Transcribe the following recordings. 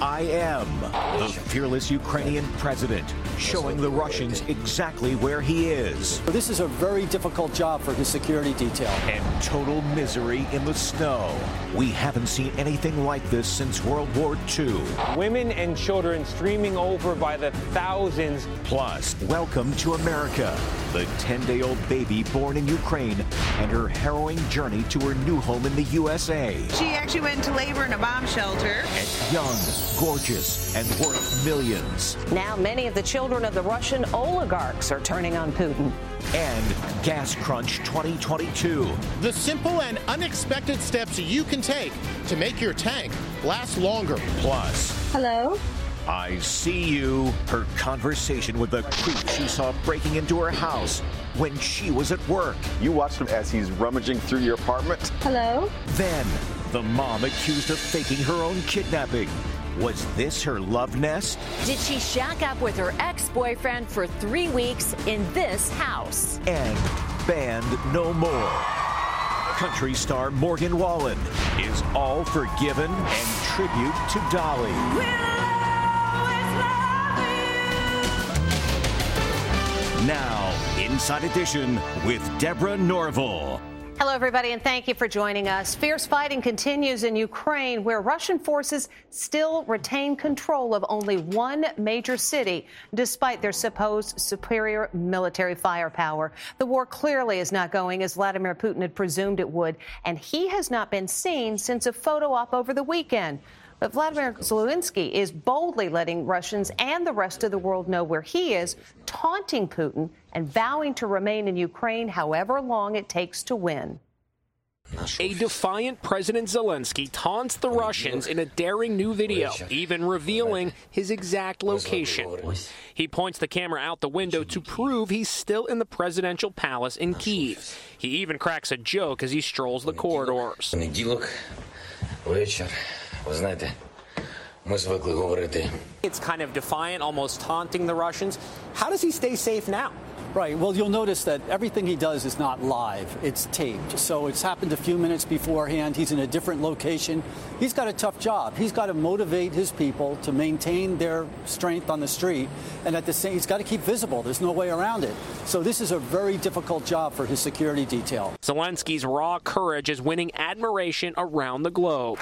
I am, the fearless Ukrainian president, showing the Russians exactly where he is. This is a very difficult job for his security detail. And total misery in the snow. We haven't seen anything like this since World War II. Women and children streaming over by the thousands. Plus, welcome to America. The 10 day old baby born in Ukraine and her harrowing journey to her new home in the USA. She actually went into labor in a bomb shelter. And young, gorgeous, and worth millions. Now, many of the children of the Russian oligarchs are turning on Putin. And Gas Crunch 2022. The simple and unexpected steps you can take to make your tank last longer. Plus, hello. I see you. Her conversation with the creep she saw breaking into her house when she was at work. You watched him as he's rummaging through your apartment. Hello. Then, the mom accused of faking her own kidnapping. Was this her love nest? Did she shack up with her ex boyfriend for three weeks in this house? And banned no more. Country star Morgan Wallen is all forgiven and tribute to Dolly. Now, Inside Edition with Deborah Norville. Hello, everybody, and thank you for joining us. Fierce fighting continues in Ukraine, where Russian forces still retain control of only one major city, despite their supposed superior military firepower. The war clearly is not going as Vladimir Putin had presumed it would, and he has not been seen since a photo op over the weekend. But Vladimir Zelensky is boldly letting Russians and the rest of the world know where he is, taunting Putin and vowing to remain in Ukraine however long it takes to win. A defiant President Zelensky taunts the Russians in a daring new video, even revealing his exact location. He points the camera out the window to prove he's still in the presidential palace in Kiev. He even cracks a joke as he strolls the corridors. Ви знаєте, ми звикли говорити. It's kind of defiant, almost taunting the Russians. How does he stay safe now? Right. Well, you'll notice that everything he does is not live. It's taped. So it's happened a few minutes beforehand. He's in a different location. He's got a tough job. He's got to motivate his people to maintain their strength on the street. And at the same, he's got to keep visible. There's no way around it. So this is a very difficult job for his security detail. Zelensky's raw courage is winning admiration around the globe.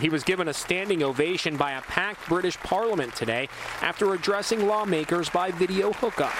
He was given a standing ovation by a packed British Parliament today after addressing lawmakers by video hookup.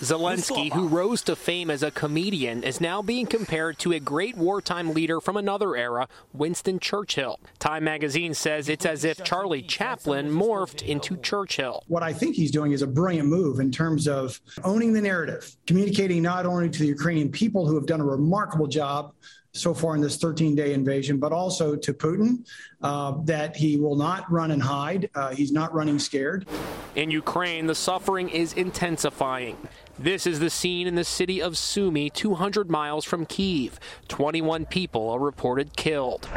Zelensky, who rose to fame as a comedian, is now being compared to a great wartime leader from another era, Winston Churchill. Time magazine says it's as if Charlie Chaplin morphed into Churchill. What I think he's doing is a brilliant move in terms of owning the narrative, communicating not only to the Ukrainian people who have done a remarkable job so far in this 13 day invasion, but also to Putin uh, that he will not run and hide. Uh, he's not running scared. In Ukraine, the suffering is intensifying. This is the scene in the city of Sumy, 200 miles from Kiev. 21 people are reported killed.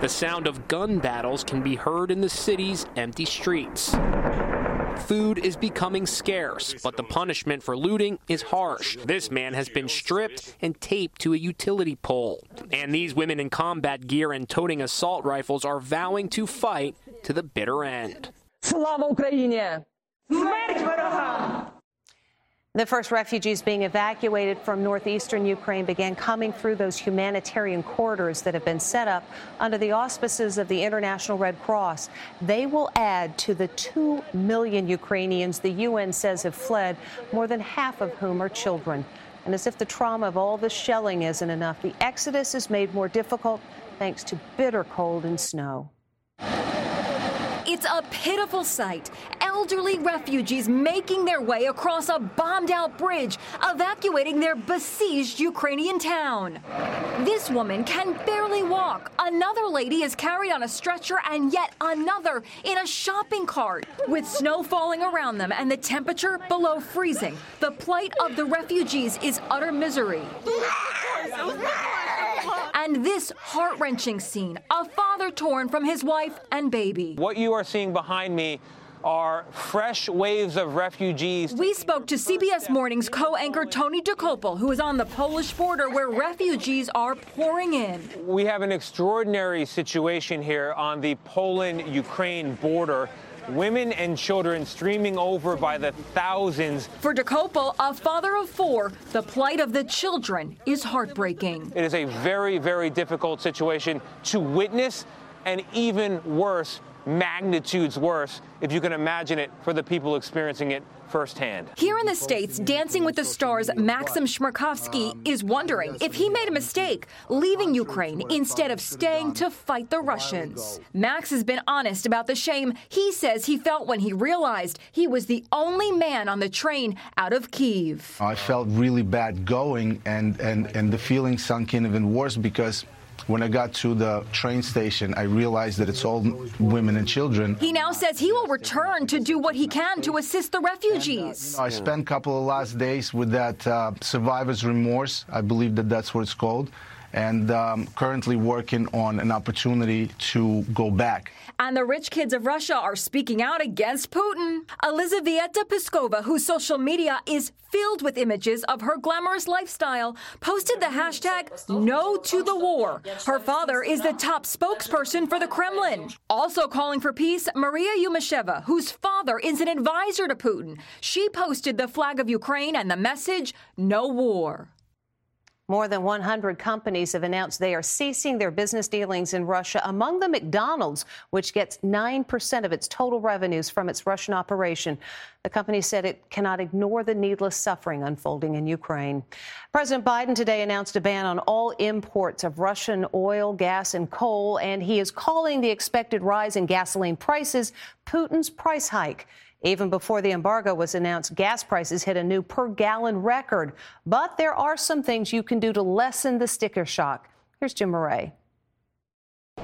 The sound of gun battles can be heard in the city's empty streets. Food is becoming scarce, but the punishment for looting is harsh. This man has been stripped and taped to a utility pole. And these women in combat gear and toting assault rifles are vowing to fight to the bitter end. Слава Україні! Смерть ворогам! The first refugees being evacuated from northeastern Ukraine began coming through those humanitarian corridors that have been set up under the auspices of the International Red Cross. They will add to the 2 million Ukrainians the UN says have fled, more than half of whom are children. And as if the trauma of all the shelling isn't enough, the exodus is made more difficult thanks to bitter cold and snow. It's a pitiful sight. Elderly refugees making their way across a bombed out bridge, evacuating their besieged Ukrainian town. This woman can barely walk. Another lady is carried on a stretcher, and yet another in a shopping cart. With snow falling around them and the temperature below freezing, the plight of the refugees is utter misery. And this heart wrenching scene a father torn from his wife and baby. What you are seeing behind me are fresh waves of refugees. We spoke to CBS Morning's co anchor Tony Dokoupil, who is on the Polish border where refugees are pouring in. We have an extraordinary situation here on the Poland Ukraine border women and children streaming over by the thousands. For Dokoupil, a father of four, the plight of the children is heartbreaking. It is a very, very difficult situation to witness, and even worse, magnitudes worse, if you can imagine it, for the people experiencing it firsthand. Here in the States, Dancing with the Stars Maxim Chmerkovskiy um, is wondering if he made a mistake leaving Ukraine instead of staying to fight the Russians. Max has been honest about the shame he says he felt when he realized he was the only man on the train out of Kiev. I felt really bad going, and, and, and the feeling sunk in even worse because when I got to the train station, I realized that it's all women and children. He now says he will return to do what he can to assist the refugees. And, uh, you know, I spent a couple of last days with that uh, survivor's remorse. I believe that that's what it's called and um, currently working on an opportunity to go back. And the rich kids of Russia are speaking out against Putin. Elizaveta Peskova, whose social media is filled with images of her glamorous lifestyle, posted the hashtag No to the War. Her father is the top spokesperson for the Kremlin. Also calling for peace, Maria Yumasheva, whose father is an advisor to Putin. She posted the flag of Ukraine and the message No War. More than 100 companies have announced they are ceasing their business dealings in Russia, among them McDonald's, which gets 9% of its total revenues from its Russian operation. The company said it cannot ignore the needless suffering unfolding in Ukraine. President Biden today announced a ban on all imports of Russian oil, gas, and coal, and he is calling the expected rise in gasoline prices Putin's price hike. Even before the embargo was announced, gas prices hit a new per gallon record. But there are some things you can do to lessen the sticker shock. Here's Jim Moret.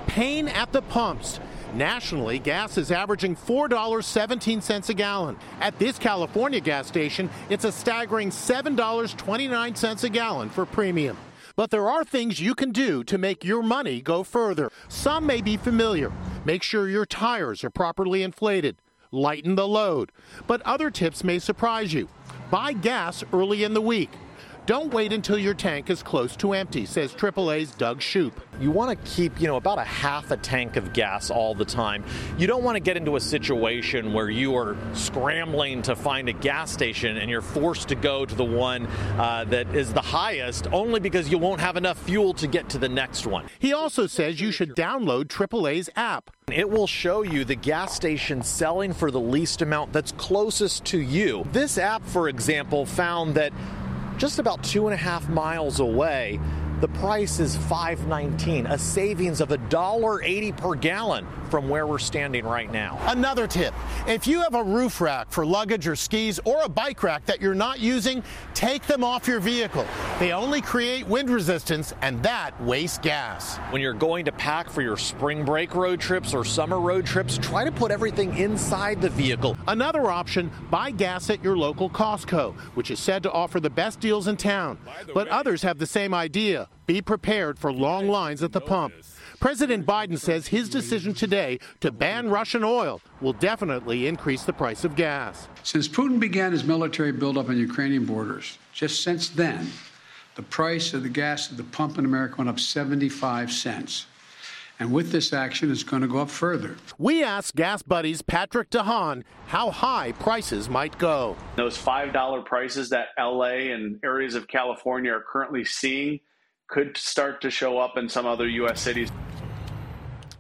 Pain at the pumps. Nationally, gas is averaging $4.17 a gallon. At this California gas station, it's a staggering $7.29 a gallon for premium. But there are things you can do to make your money go further. Some may be familiar. Make sure your tires are properly inflated lighten the load. But other tips may surprise you. Buy gas early in the week. Don't wait until your tank is close to empty, says AAA's Doug Shupe. You want to keep, you know, about a half a tank of gas all the time. You don't want to get into a situation where you are scrambling to find a gas station and you're forced to go to the one uh, that is the highest only because you won't have enough fuel to get to the next one. He also says you should download AAA's app. It will show you the gas station selling for the least amount that's closest to you. This app, for example, found that just about two and a half miles away, the price is $5.19, a savings of $1.80 per gallon from where we're standing right now. Another tip if you have a roof rack for luggage or skis or a bike rack that you're not using, take them off your vehicle. They only create wind resistance, and that wastes gas. When you're going to pack for your spring break road trips or summer road trips, try to put everything inside the vehicle. Another option buy gas at your local Costco, which is said to offer the best deals in town. But others have the same idea. Be prepared for long lines at the pump. President Biden says his decision today to ban Russian oil will definitely increase the price of gas. Since Putin began his military buildup on Ukrainian borders, just since then, the price of the gas at the pump in America went up 75 cents. And with this action, it's going to go up further. We asked GasBuddy's Patrick DeHaan how high prices might go. Those $5 prices that LA and areas of California are currently seeing could start to show up in some other U.S. cities.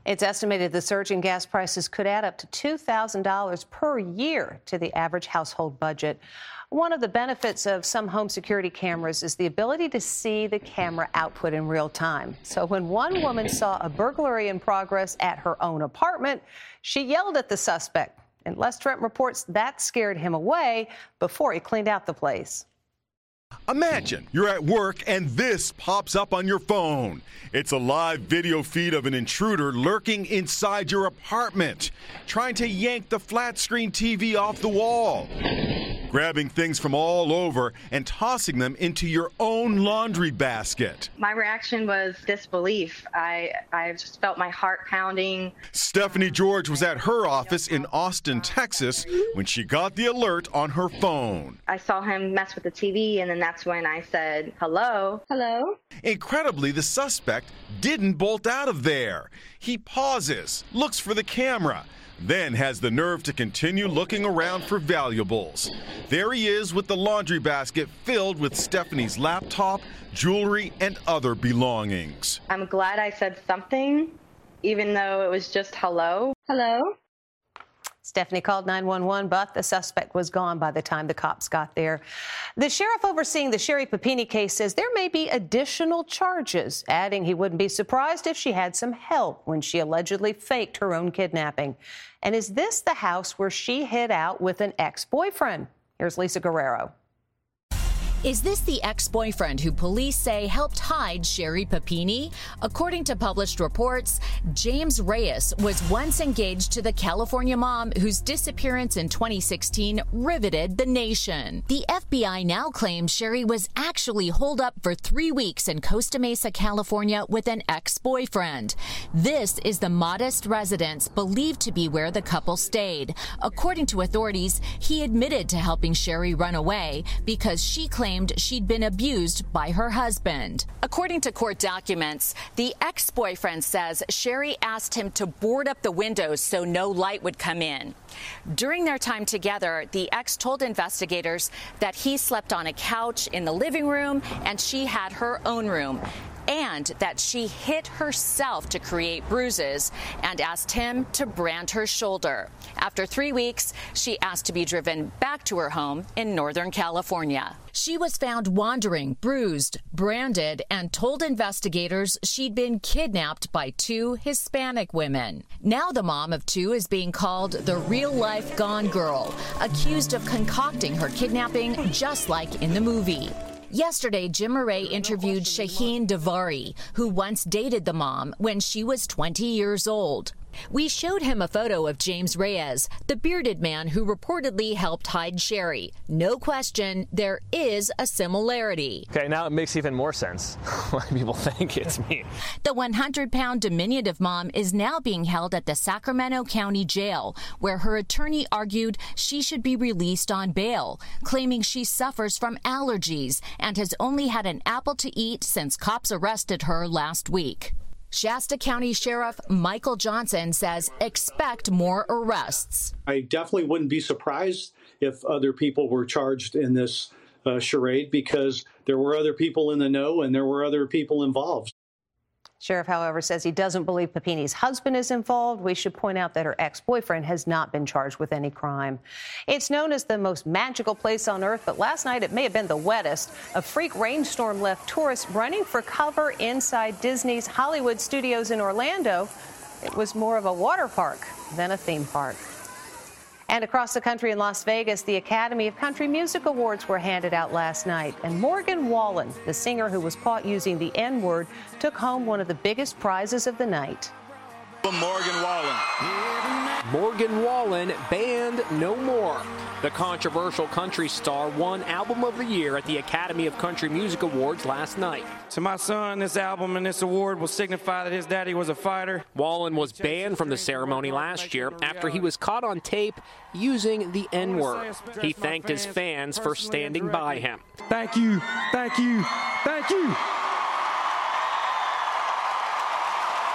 It's estimated the surge in gas prices could add up to $2,000 per year to the average household budget. One of the benefits of some home security cameras is the ability to see the camera output in real time. So when one woman saw a burglary in progress at her own apartment, she yelled at the suspect. And Les Trent reports that scared him away before he cleaned out the place. Imagine you're at work and this pops up on your phone. It's a live video feed of an intruder lurking inside your apartment, trying to yank the flat screen TV off the wall, grabbing things from all over and tossing them into your own laundry basket. My reaction was disbelief. I, I just felt my heart pounding. Stephanie George was at her office in Austin, Texas, when she got the alert on her phone. I saw him mess with the TV, and then that's when I said, hello. Hello. Incredibly, the suspect didn't bolt out of there. He pauses, looks for the camera, then has the nerve to continue looking around for valuables. There he is with the laundry basket filled with Stephanie's laptop, jewelry, and other belongings. I'm glad I said something, even though it was just hello. Hello. Stephanie called 911, but the suspect was gone by the time the cops got there. The sheriff overseeing the Sherri Papini case says there may be additional charges, adding he wouldn't be surprised if she had some help when she allegedly faked her own kidnapping. And is this the house where she hid out with an ex boyfriend? Here's Lisa Guerrero. Is this the ex boyfriend who police say helped hide Sherri Papini? According to published reports, James Reyes was once engaged to the California mom whose disappearance in 2016 riveted the nation. The FBI now claims Sherri was actually holed up for three weeks in Costa Mesa, California with an ex boyfriend. This is the modest residence believed to be where the couple stayed. According to authorities, he admitted to helping Sherri run away because she claimed claimed she'd been abused by her husband. According to court documents, the ex boyfriend says Sherri asked him to board up the windows so no light would come in. During their time together, the ex told investigators that he slept on a couch in the living room and she had her own room and that she hit herself to create bruises and asked him to brand her shoulder. After three weeks, she asked to be driven back to her home in Northern California. She was found wandering, bruised, branded, and told investigators she'd been kidnapped by two Hispanic women. Now the mom of two is being called the real life gone girl, accused of concocting her kidnapping just like in the movie. Yesterday, Jim Moret interviewed Shaheen Davari, who once dated the mom when she was 20 years old. We showed him a photo of James Reyes, the bearded man who reportedly helped hide Sherri. No question, there is a similarity. Okay, now it makes even more sense why people think it's me. The 100 pound diminutive mom is now being held at the Sacramento County Jail, where her attorney argued she should be released on bail, claiming she suffers from allergies and has only had an apple to eat since cops arrested her last week. Shasta County Sheriff Michael Johnson says expect more arrests. I definitely wouldn't be surprised if other people were charged in this uh, charade because there were other people in the know and there were other people involved. Sheriff, however, says he doesn't believe Papini's husband is involved. We should point out that her ex boyfriend has not been charged with any crime. It's known as the most magical place on earth, but last night it may have been the wettest. A freak rainstorm left tourists running for cover inside Disney's Hollywood Studios in Orlando. It was more of a water park than a theme park. And across the country in Las Vegas, the Academy of Country Music Awards were handed out last night. And Morgan Wallen, the singer who was caught using the N word, took home one of the biggest prizes of the night. Morgan Wallen. Morgan Wallen, banned No More. The controversial country star won Album of the Year at the Academy of Country Music Awards last night. To my son, this album and this award will signify that his daddy was a fighter. Wallen was banned from the ceremony last year after he was caught on tape using the N word. He thanked his fans for standing by him. Thank you, thank you, thank you.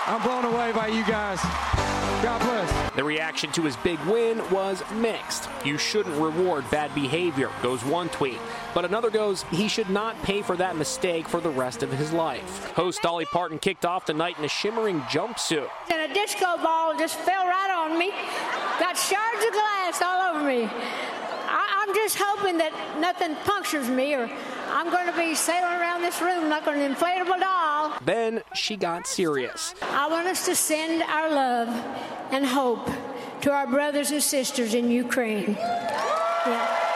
I'm blown away by you guys. God bless. The reaction to his big win was mixed. You shouldn't reward bad behavior, goes one tweet. But another goes, he should not pay for that mistake for the rest of his life. Host Dolly Parton kicked off the night in a shimmering jumpsuit. And a disco ball just fell right on me. Got shards of glass all over me. I, am just hoping that nothing punctures me or I'm going to be sailing around this room like an inflatable doll. Then she got serious. I want us to send our love and hope to our brothers and sisters in Ukraine. Yeah.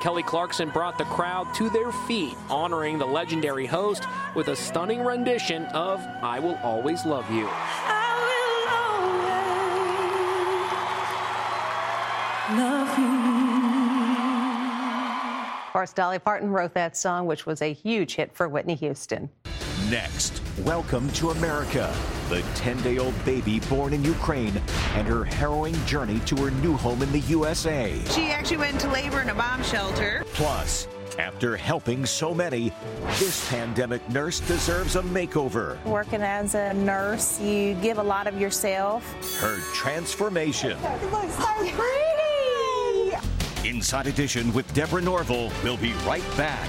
Kelly Clarkson brought the crowd to their feet, honoring the legendary host with a stunning rendition of I Will Always Love You. Love Of course, Dolly Parton wrote that song, which was a huge hit for Whitney Houston. Next, welcome to America. The 10 day old baby born in Ukraine and her harrowing journey to her new home in the USA. She actually went into labor in a bomb shelter. Plus, after helping so many, this pandemic nurse deserves a makeover. Working as a nurse, you give a lot of yourself. Her transformation. It looks so pretty! Inside Edition with Deborah Norville. We'll be right back.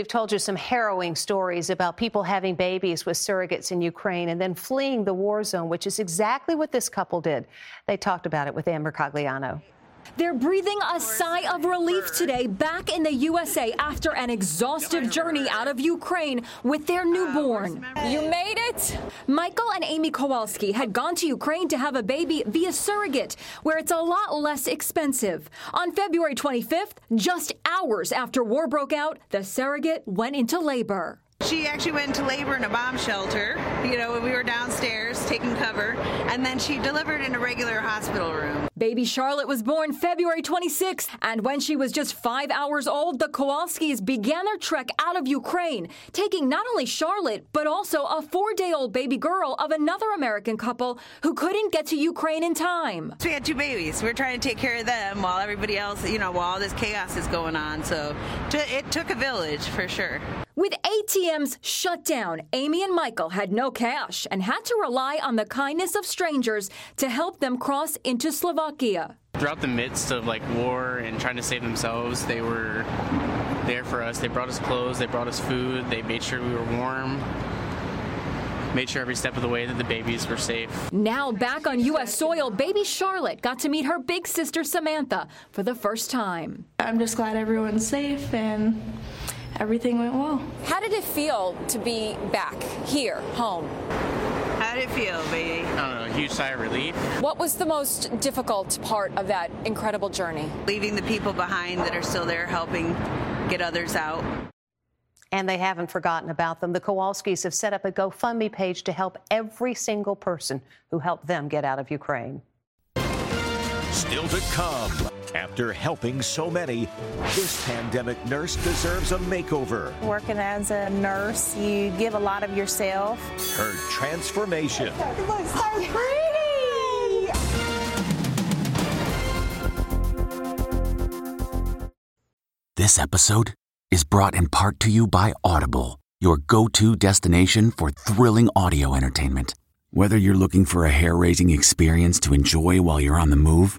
We've told you some harrowing stories about people having babies with surrogates in Ukraine and then fleeing the war zone, which is exactly what this couple did. They talked about it with Ann Mercogliano. They're breathing a sigh of relief today back in the USA after an exhaustive journey out of Ukraine with their newborn. You made it! Michael and Amy Kowalski had gone to Ukraine to have a baby via surrogate, where it's a lot less expensive. On February 25th, just hours after war broke out, the surrogate went into labor. She actually went into labor in a bomb shelter, you know, when we were downstairs taking cover, and then she delivered in a regular hospital room. Baby Charlotte was born February 26th, and when she was just five hours old, the Kowalskis began their trek out of Ukraine, taking not only Charlotte, but also a four day old baby girl of another American couple who couldn't get to Ukraine in time. So we had two babies. We are trying to take care of them while everybody else, you know, while all this chaos is going on. So it took a village for sure. With ATMs shut down, Amy and Michael had no cash and had to rely on the kindness of strangers to help them cross into Slovakia. Throughout the midst of like war and trying to save themselves, they were there for us. They brought us clothes, they brought us food, they made sure we were warm made sure every step of the way that the babies were safe. Now back on U.S. soil, baby Charlotte got to meet her big sister Samantha for the first time. I'm just glad everyone's safe and everything went well. How did it feel to be back here, home? How did it feel, baby? I don't know, a huge sigh of relief. What was the most difficult part of that incredible journey? Leaving the people behind that are still there helping get others out. And they haven't forgotten about them. The Kowalskis have set up a GoFundMe page to help every single person who helped them get out of Ukraine. Still to come. After helping so many, this pandemic nurse deserves a makeover. Working as a nurse, you give a lot of yourself. Her transformation. It looks so pretty! This episode is brought in part to you by Audible, your go to destination for thrilling audio entertainment. Whether you're looking for a hair raising experience to enjoy while you're on the move,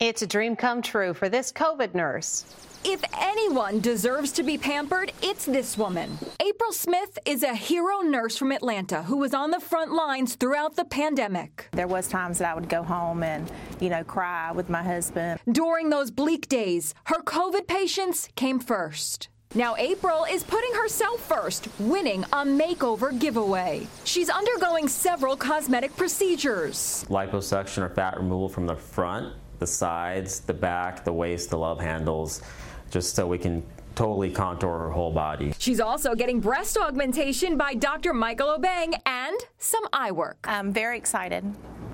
It's a dream come true for this COVID nurse. If anyone deserves to be pampered, it's this woman. April Smith is a hero nurse from Atlanta who was on the front lines throughout the pandemic. There was times that I would go home and, you know, cry with my husband. During those bleak days, her COVID patients came first. Now, April is putting herself first, winning a makeover giveaway. She's undergoing several cosmetic procedures. Liposuction or fat removal from the front, the sides, the back, the waist, the love handles, just so we can totally contour her whole body. She's also getting breast augmentation by Dr. Michael Obeng and some eye work. I'm very excited,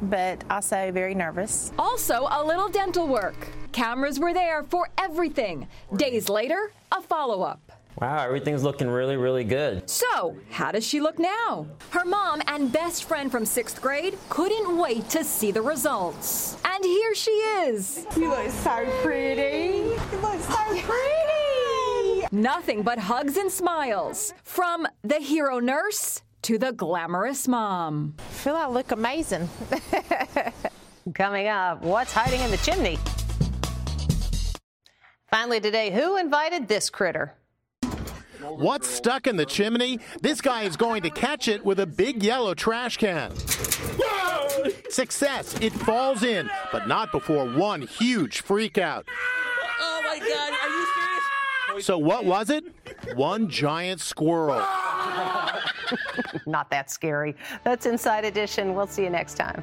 but also very nervous. Also, a little dental work. Cameras were there for everything. Days later, a follow up. Wow, everything's looking really, really good. So, how does she look now? Her mom and best friend from sixth grade couldn't wait to see the results. And here she is. You look so pretty. You look so pretty. Nothing but hugs and smiles. From the hero nurse to the glamorous mom. I feel I look amazing. Coming up, what's hiding in the chimney? Finally, today, who invited this critter? What's stuck in the chimney? This guy is going to catch it with a big yellow trash can. Success! It falls in, but not before one huge freak out. Oh my God, are you serious? So, what was it? One giant squirrel. Not that scary. That's Inside Edition. We'll see you next time.